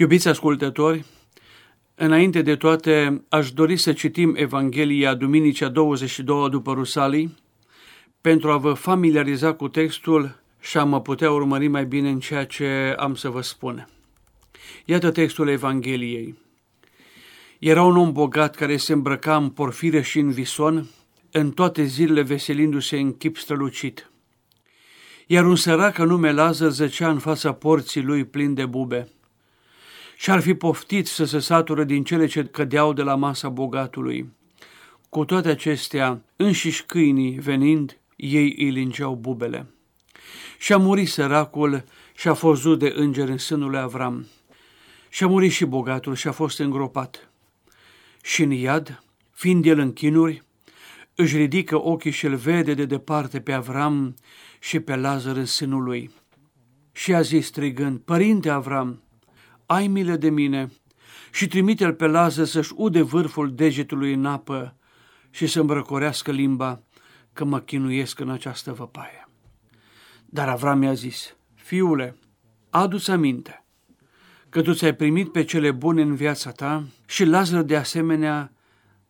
Iubiți ascultători, înainte de toate aș dori să citim Evanghelia Duminicea 22 după Rusalii pentru a vă familiariza cu textul și a mă putea urmări mai bine în ceea ce am să vă spun. Iată textul Evangheliei. Era un om bogat care se îmbrăca în porfire și în vison, în toate zilele veselindu-se în chip strălucit. Iar un sărac nume Lazar zăcea în fața porții lui plin de bube și-ar fi poftit să se satură din cele ce cădeau de la masa bogatului. Cu toate acestea, înșiși câinii venind, ei îi lingeau bubele. Și-a murit săracul și a fost de înger în sânul lui Avram. Și-a murit și bogatul și a fost îngropat. Și în iad, fiind el în chinuri, își ridică ochii și îl vede de departe pe Avram și pe Lazar în sânul lui. Și a zis strigând, Părinte Avram, ai milă de mine și trimite-l pe Lazar să-și ude vârful degetului în apă și să îmbrăcorească limba, că mă chinuiesc în această văpaie. Dar Avram i-a zis, fiule, adu-ți aminte că tu ți-ai primit pe cele bune în viața ta și Lazar de asemenea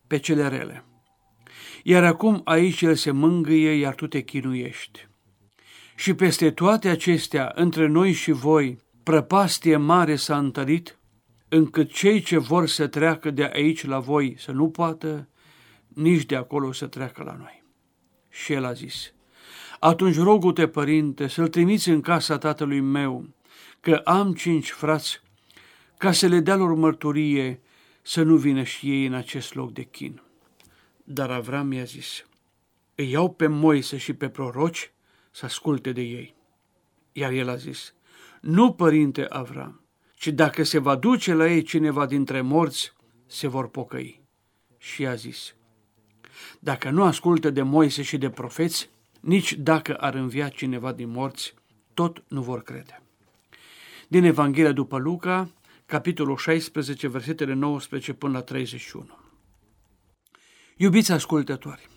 pe cele rele. Iar acum aici el se mângâie, iar tu te chinuiești. Și peste toate acestea, între noi și voi, prăpastie mare s-a întărit, încât cei ce vor să treacă de aici la voi să nu poată, nici de acolo să treacă la noi. Și el a zis, atunci rogu-te, părinte, să-l trimiți în casa tatălui meu, că am cinci frați, ca să le dea lor mărturie să nu vină și ei în acest loc de chin. Dar Avram i-a zis, îi iau pe Moise și pe proroci să asculte de ei. Iar el a zis, nu părinte Avram, ci dacă se va duce la ei cineva dintre morți, se vor pocăi. Și a zis, dacă nu ascultă de Moise și de profeți, nici dacă ar învia cineva din morți, tot nu vor crede. Din Evanghelia după Luca, capitolul 16, versetele 19 până la 31. Iubiți ascultători,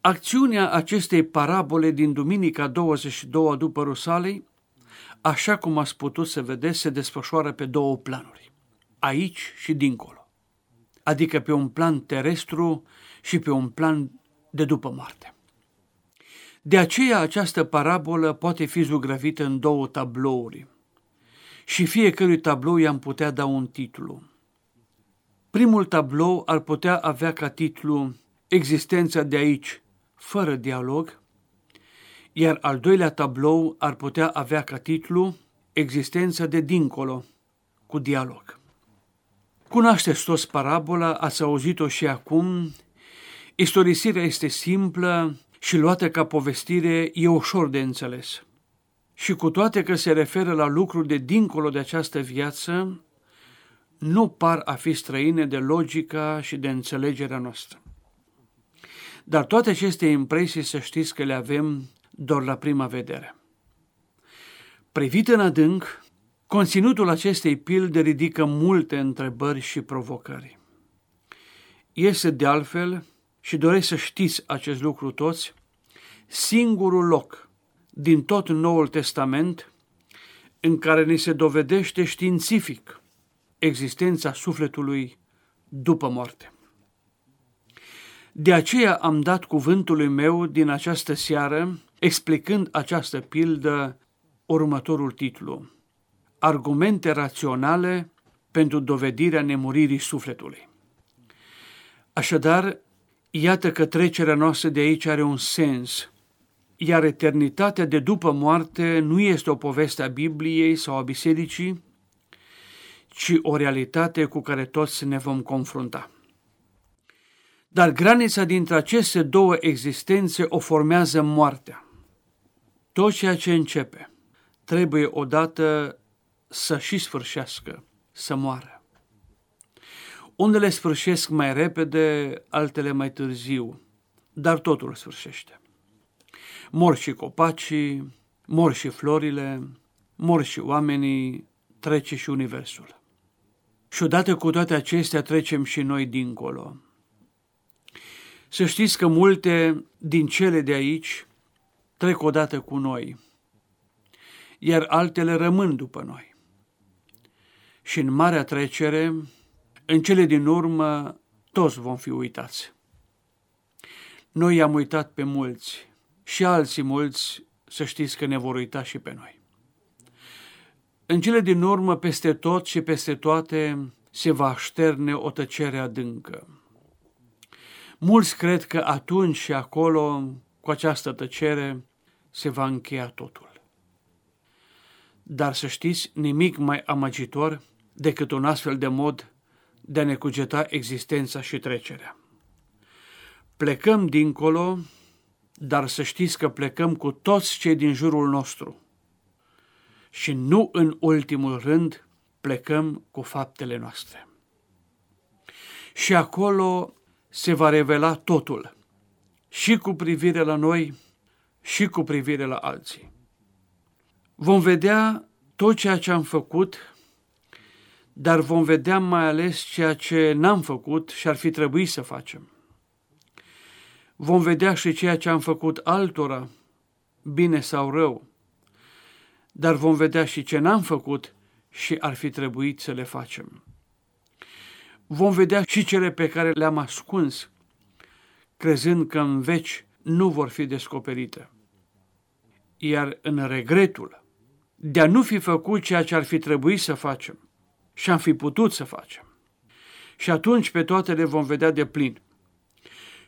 acțiunea acestei parabole din Duminica 22 după Rusalei așa cum ați putut să vedeți, se desfășoară pe două planuri, aici și dincolo, adică pe un plan terestru și pe un plan de după moarte. De aceea această parabolă poate fi zugrăvită în două tablouri și fiecărui tablou i-am putea da un titlu. Primul tablou ar putea avea ca titlu Existența de aici, fără dialog, iar al doilea tablou ar putea avea ca titlu Existența de dincolo, cu dialog. Cunoașteți toți parabola, ați auzit-o și acum. Istorisirea este simplă și luată ca povestire e ușor de înțeles. Și cu toate că se referă la lucruri de dincolo de această viață, nu par a fi străine de logica și de înțelegerea noastră. Dar toate aceste impresii să știți că le avem doar la prima vedere. Privit în adânc, conținutul acestei pilde ridică multe întrebări și provocări. Este de altfel, și doresc să știți acest lucru toți, singurul loc din tot Noul Testament în care ni se dovedește științific existența sufletului după moarte. De aceea am dat cuvântului meu din această seară explicând această pildă următorul titlu. Argumente raționale pentru dovedirea nemuririi sufletului. Așadar, iată că trecerea noastră de aici are un sens, iar eternitatea de după moarte nu este o poveste a Bibliei sau a Bisericii, ci o realitate cu care toți ne vom confrunta. Dar granița dintre aceste două existențe o formează moartea. Tot ceea ce începe trebuie odată să și sfârșească, să moară. Unele sfârșesc mai repede, altele mai târziu, dar totul sfârșește. Mor și copacii, mor și florile, mor și oamenii, trece și universul. Și odată cu toate acestea trecem și noi dincolo. Să știți că multe din cele de aici trec odată cu noi, iar altele rămân după noi. și în marea trecere, în cele din urmă, toți vom fi uitați. Noi i-am uitat pe mulți și alții mulți, să știți că ne vor uita și pe noi. În cele din urmă, peste tot și peste toate, se va șterne o tăcere adâncă. Mulți cred că atunci și acolo, cu această tăcere, se va încheia totul. Dar să știți, nimic mai amăgitor decât un astfel de mod de a ne cugeta existența și trecerea. Plecăm dincolo, dar să știți că plecăm cu toți cei din jurul nostru. Și nu în ultimul rând plecăm cu faptele noastre. Și acolo se va revela totul, și cu privire la noi, și cu privire la alții. Vom vedea tot ceea ce am făcut, dar vom vedea mai ales ceea ce n-am făcut și ar fi trebuit să facem. Vom vedea și ceea ce am făcut altora, bine sau rău, dar vom vedea și ce n-am făcut și ar fi trebuit să le facem. Vom vedea și cele pe care le-am ascuns, crezând că în veci nu vor fi descoperite. Iar în regretul de a nu fi făcut ceea ce ar fi trebuit să facem și am fi putut să facem. Și atunci pe toate le vom vedea de plin.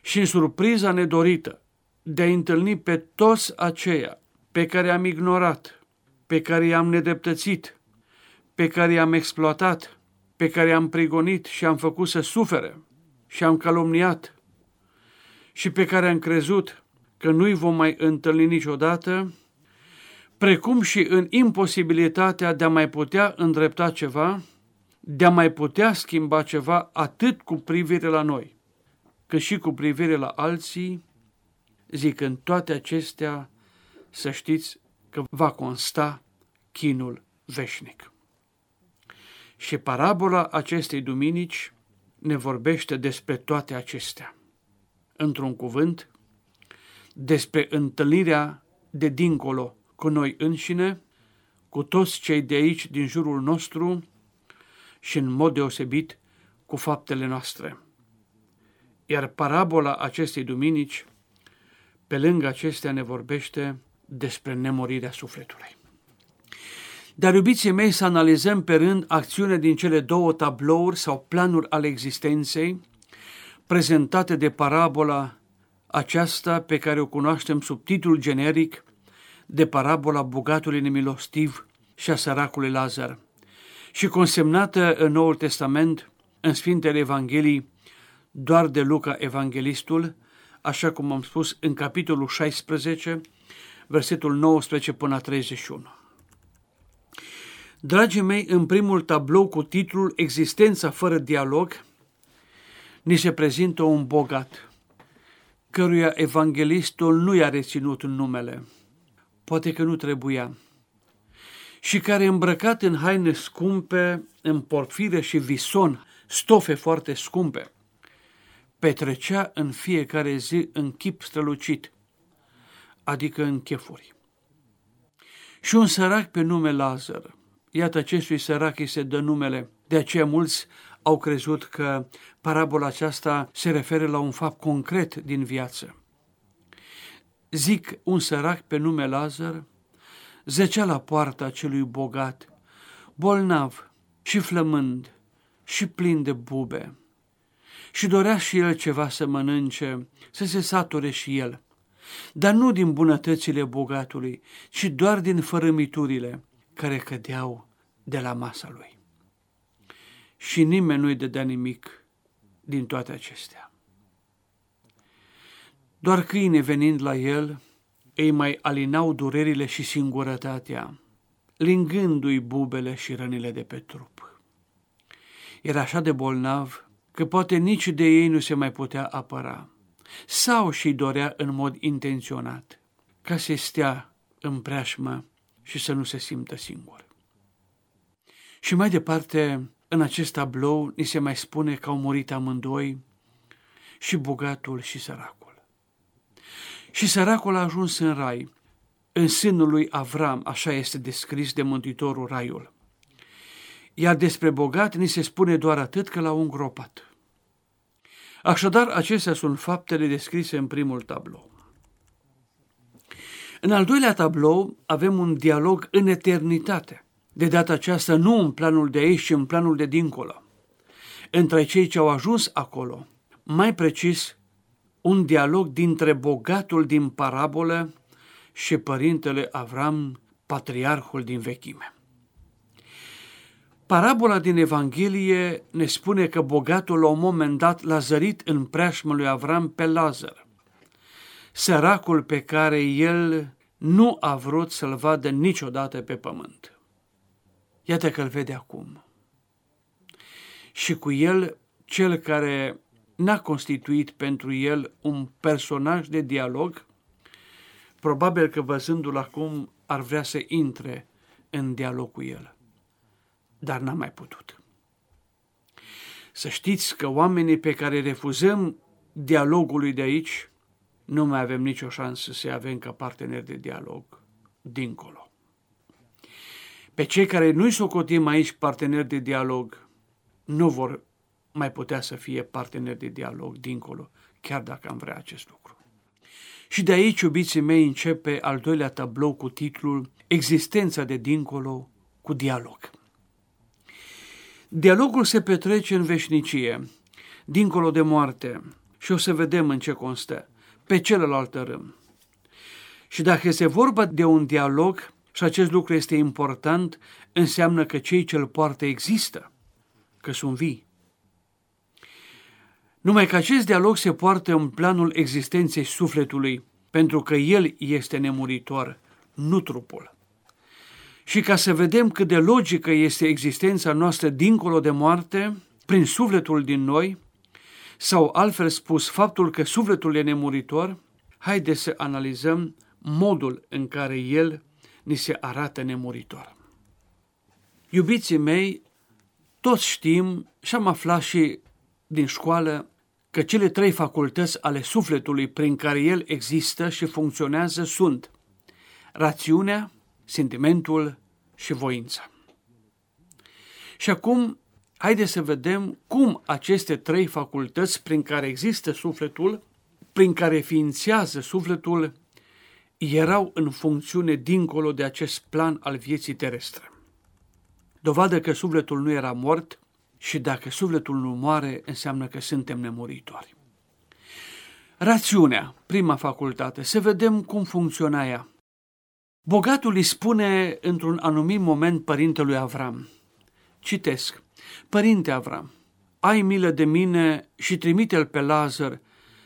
Și în surpriza nedorită de a întâlni pe toți aceia pe care am ignorat, pe care i-am nedreptățit, pe care i-am exploatat, pe care i-am prigonit și am făcut să sufere și am calomniat și pe care am crezut că nu-i vom mai întâlni niciodată, precum și în imposibilitatea de a mai putea îndrepta ceva, de a mai putea schimba ceva atât cu privire la noi, cât și cu privire la alții, zic în toate acestea să știți că va consta chinul veșnic. Și parabola acestei duminici ne vorbește despre toate acestea. Într-un cuvânt, despre întâlnirea de dincolo cu noi înșine, cu toți cei de aici din jurul nostru și în mod deosebit cu faptele noastre. Iar parabola acestei duminici, pe lângă acestea, ne vorbește despre nemorirea sufletului. Dar, iubiții mei, să analizăm pe rând acțiunea din cele două tablouri sau planuri ale existenței, prezentate de parabola aceasta pe care o cunoaștem sub titlul generic de parabola bogatului nemilostiv și a săracului Lazar și consemnată în Noul Testament, în Sfintele Evanghelii, doar de Luca Evanghelistul, așa cum am spus în capitolul 16, versetul 19 până la 31. Dragii mei, în primul tablou cu titlul Existența fără dialog, ni se prezintă un bogat, căruia evanghelistul nu i-a reținut numele – poate că nu trebuia, și care îmbrăcat în haine scumpe, în porfire și vison, stofe foarte scumpe, petrecea în fiecare zi în chip strălucit, adică în chefuri. Și un sărac pe nume Lazar, iată acestui sărac îi se dă numele, de aceea mulți au crezut că parabola aceasta se referă la un fapt concret din viață zic, un sărac pe nume Lazar, zecea la poarta celui bogat, bolnav și flămând și plin de bube. Și dorea și el ceva să mănânce, să se sature și el, dar nu din bunătățile bogatului, ci doar din fărâmiturile care cădeau de la masa lui. Și nimeni nu-i dădea nimic din toate acestea. Doar câine venind la el îi mai alinau durerile și singurătatea, lingându-i bubele și rănile de pe trup. Era așa de bolnav că poate nici de ei nu se mai putea apăra, sau și dorea în mod intenționat ca să stea în preajmă și să nu se simtă singur. Și mai departe, în acest tablou, ni se mai spune că au murit amândoi, și bogatul și săracul. Și săracul a ajuns în rai, în sânul lui Avram, așa este descris de Mântuitorul Raiul. iar despre bogat ni se spune doar atât că l-au îngropat. Așadar, acestea sunt faptele descrise în primul tablou. În al doilea tablou avem un dialog în eternitate, de data aceasta nu în planul de aici, ci în planul de dincolo, între cei ce au ajuns acolo, mai precis, un dialog dintre bogatul din parabolă și părintele Avram, patriarhul din vechime. Parabola din Evanghelie ne spune că bogatul la un moment dat l-a zărit în preajmă lui Avram pe Lazar, săracul pe care el nu a vrut să-l vadă niciodată pe pământ. Iată că îl vede acum. Și cu el, cel care n-a constituit pentru el un personaj de dialog, probabil că văzându-l acum ar vrea să intre în dialog cu el dar n-am mai putut. Să știți că oamenii pe care refuzăm dialogului de aici, nu mai avem nicio șansă să avem ca parteneri de dialog dincolo. Pe cei care nu-i socotim aici parteneri de dialog, nu vor mai putea să fie parteneri de dialog dincolo, chiar dacă am vrea acest lucru. Și de aici, iubiții mei, începe al doilea tablou cu titlul Existența de dincolo cu dialog. Dialogul se petrece în veșnicie, dincolo de moarte, și o să vedem în ce constă, pe celălalt râm. Și dacă este vorba de un dialog, și acest lucru este important, înseamnă că cei ce îl poartă există, că sunt vii. Numai că acest dialog se poartă în planul existenței sufletului, pentru că el este nemuritor, nu trupul și ca să vedem cât de logică este existența noastră dincolo de moarte, prin sufletul din noi, sau altfel spus, faptul că sufletul e nemuritor, haideți să analizăm modul în care el ni se arată nemuritor. Iubiții mei, toți știm și am aflat și din școală că cele trei facultăți ale sufletului prin care el există și funcționează sunt rațiunea, sentimentul și voința. Și acum, haideți să vedem cum aceste trei facultăți prin care există sufletul, prin care ființează sufletul, erau în funcțiune dincolo de acest plan al vieții terestre. Dovadă că sufletul nu era mort și dacă sufletul nu moare, înseamnă că suntem nemuritori. Rațiunea, prima facultate, să vedem cum funcționa ea. Bogatul îi spune într-un anumit moment părintelui Avram, citesc, Părinte Avram, ai milă de mine și trimite-l pe Lazar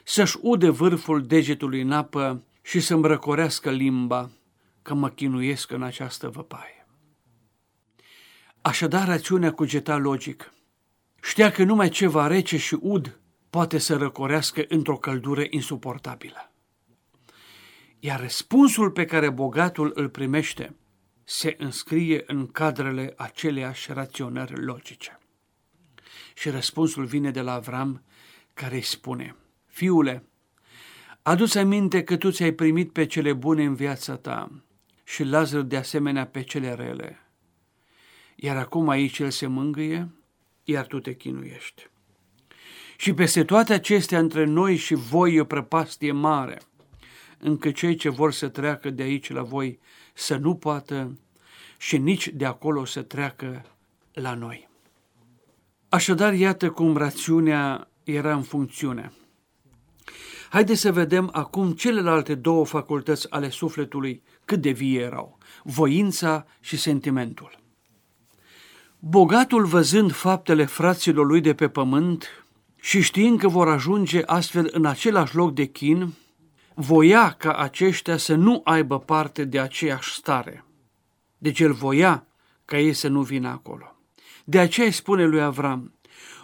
să-și ude vârful degetului în apă și să-mi răcorească limba, că mă chinuiesc în această văpaie. Așadar, rațiunea cugeta logic. Știa că numai ceva rece și ud poate să răcorească într-o căldură insuportabilă. Iar răspunsul pe care bogatul îl primește se înscrie în cadrele aceleiași raționări logice. Și răspunsul vine de la Avram, care îi spune, Fiule, adu-ți aminte că tu ți-ai primit pe cele bune în viața ta și Lazar de asemenea pe cele rele. Iar acum aici el se mângâie, iar tu te chinuiești. Și peste toate acestea între noi și voi e o prăpastie mare – încât cei ce vor să treacă de aici la voi să nu poată și nici de acolo să treacă la noi. Așadar, iată cum rațiunea era în funcțiune. Haideți să vedem acum celelalte două facultăți ale sufletului cât de vii erau, voința și sentimentul. Bogatul văzând faptele fraților lui de pe pământ și știind că vor ajunge astfel în același loc de chin, voia ca aceștia să nu aibă parte de aceeași stare. Deci el voia ca ei să nu vină acolo. De aceea îi spune lui Avram,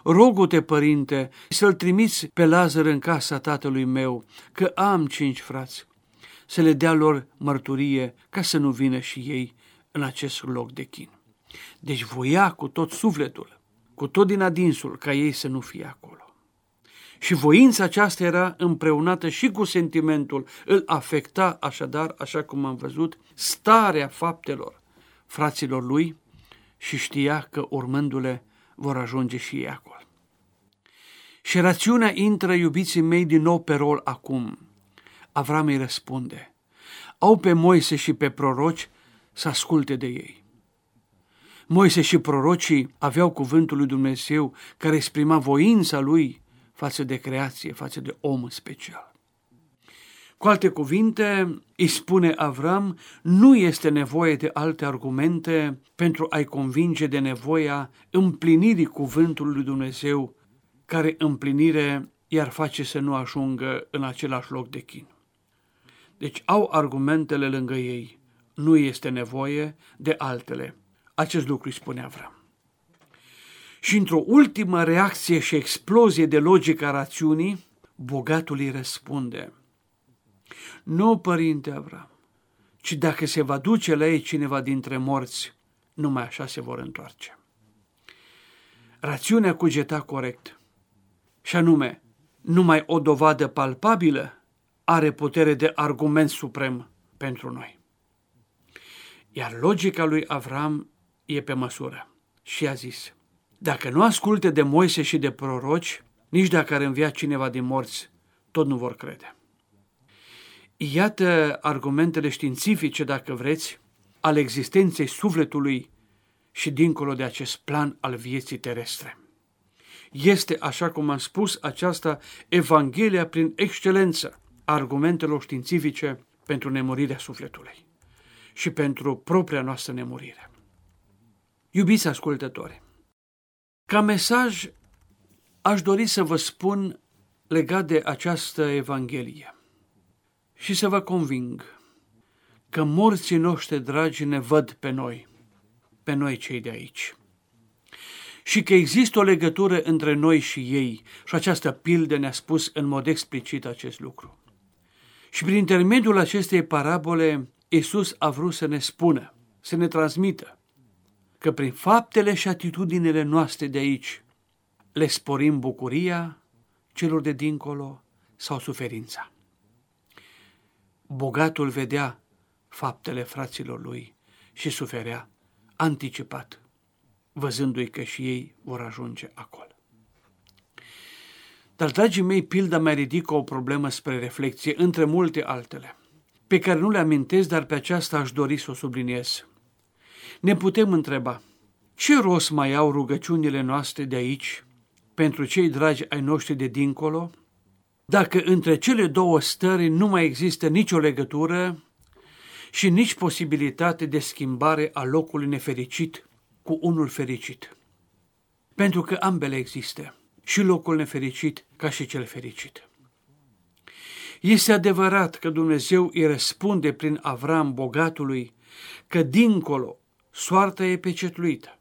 rogu-te, părinte, să-l trimiți pe Lazar în casa tatălui meu, că am cinci frați, să le dea lor mărturie ca să nu vină și ei în acest loc de chin. Deci voia cu tot sufletul, cu tot din adinsul, ca ei să nu fie acolo. Și voința aceasta era împreunată și cu sentimentul, îl afecta așadar, așa cum am văzut, starea faptelor fraților lui și știa că urmându-le vor ajunge și ei acolo. Și rațiunea intră, iubiții mei, din nou pe rol acum. Avram îi răspunde. Au pe Moise și pe proroci să asculte de ei. Moise și prorocii aveau cuvântul lui Dumnezeu care exprima voința lui față de creație, față de om special. Cu alte cuvinte, îi spune Avram, nu este nevoie de alte argumente pentru a-i convinge de nevoia împlinirii cuvântului lui Dumnezeu, care împlinire iar face să nu ajungă în același loc de chin. Deci au argumentele lângă ei, nu este nevoie de altele. Acest lucru îi spune Avram. Și într-o ultimă reacție și explozie de logică a rațiunii, bogatul îi răspunde, Nu, părinte Avram, ci dacă se va duce la ei cineva dintre morți, numai așa se vor întoarce. Rațiunea cugeta corect, și anume, numai o dovadă palpabilă are putere de argument suprem pentru noi. Iar logica lui Avram e pe măsură și a zis, dacă nu asculte de Moise și de proroci, nici dacă ar învia cineva din morți, tot nu vor crede. Iată argumentele științifice, dacă vreți, ale existenței sufletului și dincolo de acest plan al vieții terestre. Este, așa cum am spus, aceasta Evanghelia prin excelență a argumentelor științifice pentru nemurirea sufletului și pentru propria noastră nemurire. Iubiți ascultători, ca mesaj aș dori să vă spun legat de această Evanghelie și să vă conving că morții noștri dragi ne văd pe noi, pe noi cei de aici. Și că există o legătură între noi și ei și această pildă ne-a spus în mod explicit acest lucru. Și prin intermediul acestei parabole, Iisus a vrut să ne spună, să ne transmită că prin faptele și atitudinile noastre de aici le sporim bucuria celor de dincolo sau suferința. Bogatul vedea faptele fraților lui și suferea anticipat, văzându-i că și ei vor ajunge acolo. Dar, dragii mei, pilda mai ridică o problemă spre reflexie, între multe altele, pe care nu le amintesc, dar pe aceasta aș dori să o subliniez ne putem întreba, ce rost mai au rugăciunile noastre de aici pentru cei dragi ai noștri de dincolo, dacă între cele două stări nu mai există nicio legătură și nici posibilitate de schimbare a locului nefericit cu unul fericit. Pentru că ambele există, și locul nefericit ca și cel fericit. Este adevărat că Dumnezeu îi răspunde prin Avram bogatului că dincolo soarta e pecetluită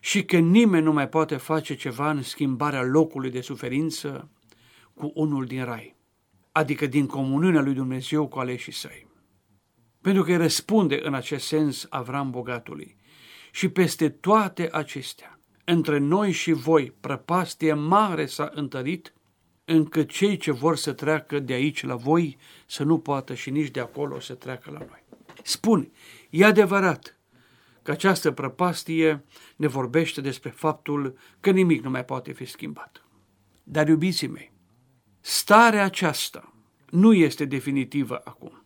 și că nimeni nu mai poate face ceva în schimbarea locului de suferință cu unul din rai, adică din comuniunea lui Dumnezeu cu aleșii săi. Pentru că răspunde în acest sens Avram bogatului și peste toate acestea, între noi și voi, prăpastie mare s-a întărit, încât cei ce vor să treacă de aici la voi să nu poată și nici de acolo să treacă la noi. Spune, e adevărat, că această prăpastie ne vorbește despre faptul că nimic nu mai poate fi schimbat. Dar, iubiții mei, starea aceasta nu este definitivă acum.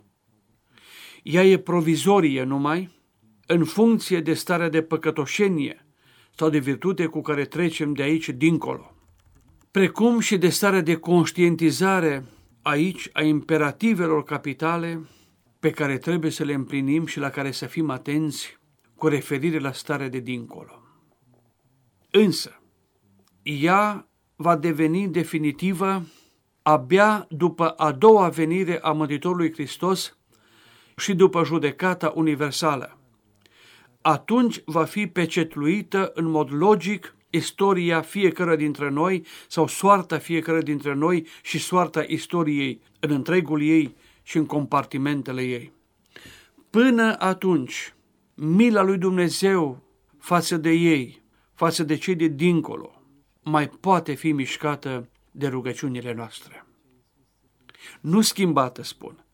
Ea e provizorie numai în funcție de starea de păcătoșenie sau de virtute cu care trecem de aici dincolo, precum și de starea de conștientizare aici a imperativelor capitale pe care trebuie să le împlinim și la care să fim atenți cu referire la starea de dincolo. Însă, ea va deveni definitivă abia după a doua venire a Mântuitorului Hristos și după judecata universală. Atunci va fi pecetluită în mod logic istoria fiecare dintre noi sau soarta fiecare dintre noi și soarta istoriei în întregul ei și în compartimentele ei. Până atunci, mila lui Dumnezeu față de ei, față de cei de dincolo, mai poate fi mișcată de rugăciunile noastre. Nu schimbată, spun,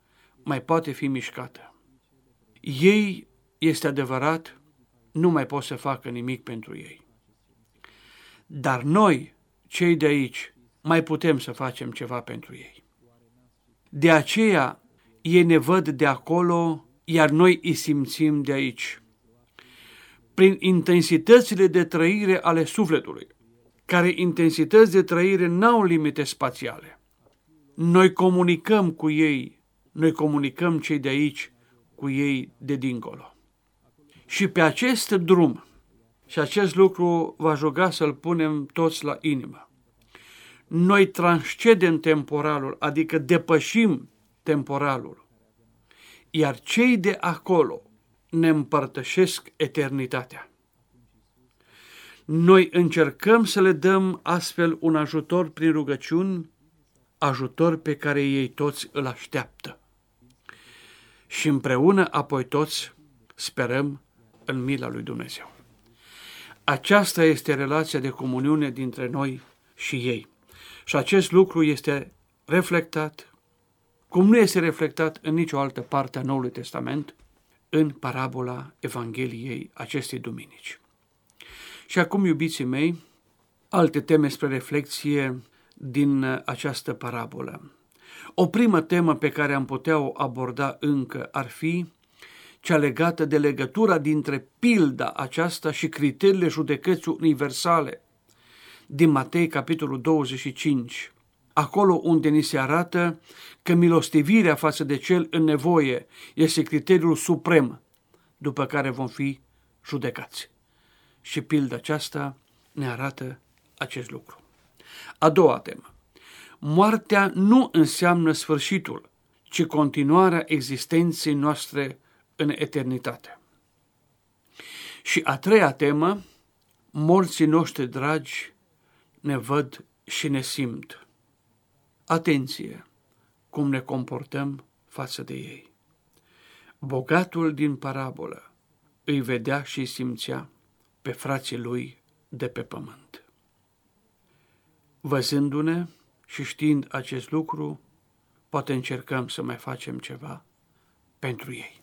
mai poate fi mișcată. Ei, este adevărat, nu mai pot să facă nimic pentru ei. Dar noi, cei de aici, mai putem să facem ceva pentru ei. De aceea, ei ne văd de acolo, iar noi îi simțim de aici. Prin intensitățile de trăire ale sufletului, care intensități de trăire n-au limite spațiale. Noi comunicăm cu ei, noi comunicăm cei de aici cu ei de dincolo. Și pe acest drum, și acest lucru va juga să-l punem toți la inimă, noi transcedem temporalul, adică depășim temporalul, iar cei de acolo ne împărtășesc eternitatea. Noi încercăm să le dăm astfel un ajutor prin rugăciuni, ajutor pe care ei toți îl așteaptă. Și împreună apoi toți sperăm în mila lui Dumnezeu. Aceasta este relația de comuniune dintre noi și ei. Și acest lucru este reflectat, cum nu este reflectat în nicio altă parte a Noului Testament, în parabola Evangheliei acestei duminici. Și acum, iubiții mei, alte teme spre reflexie din această parabolă. O primă temă pe care am putea o aborda încă ar fi cea legată de legătura dintre pilda aceasta și criteriile judecății universale din Matei, capitolul 25, acolo unde ni se arată că milostivirea față de cel în nevoie este criteriul suprem după care vom fi judecați. Și pilda aceasta ne arată acest lucru. A doua temă. Moartea nu înseamnă sfârșitul, ci continuarea existenței noastre în eternitate. Și a treia temă, morții noștri dragi ne văd și ne simt. Atenție cum ne comportăm față de ei. Bogatul din parabolă îi vedea și îi simțea pe frații lui de pe pământ. Văzându-ne și știind acest lucru, poate încercăm să mai facem ceva pentru ei.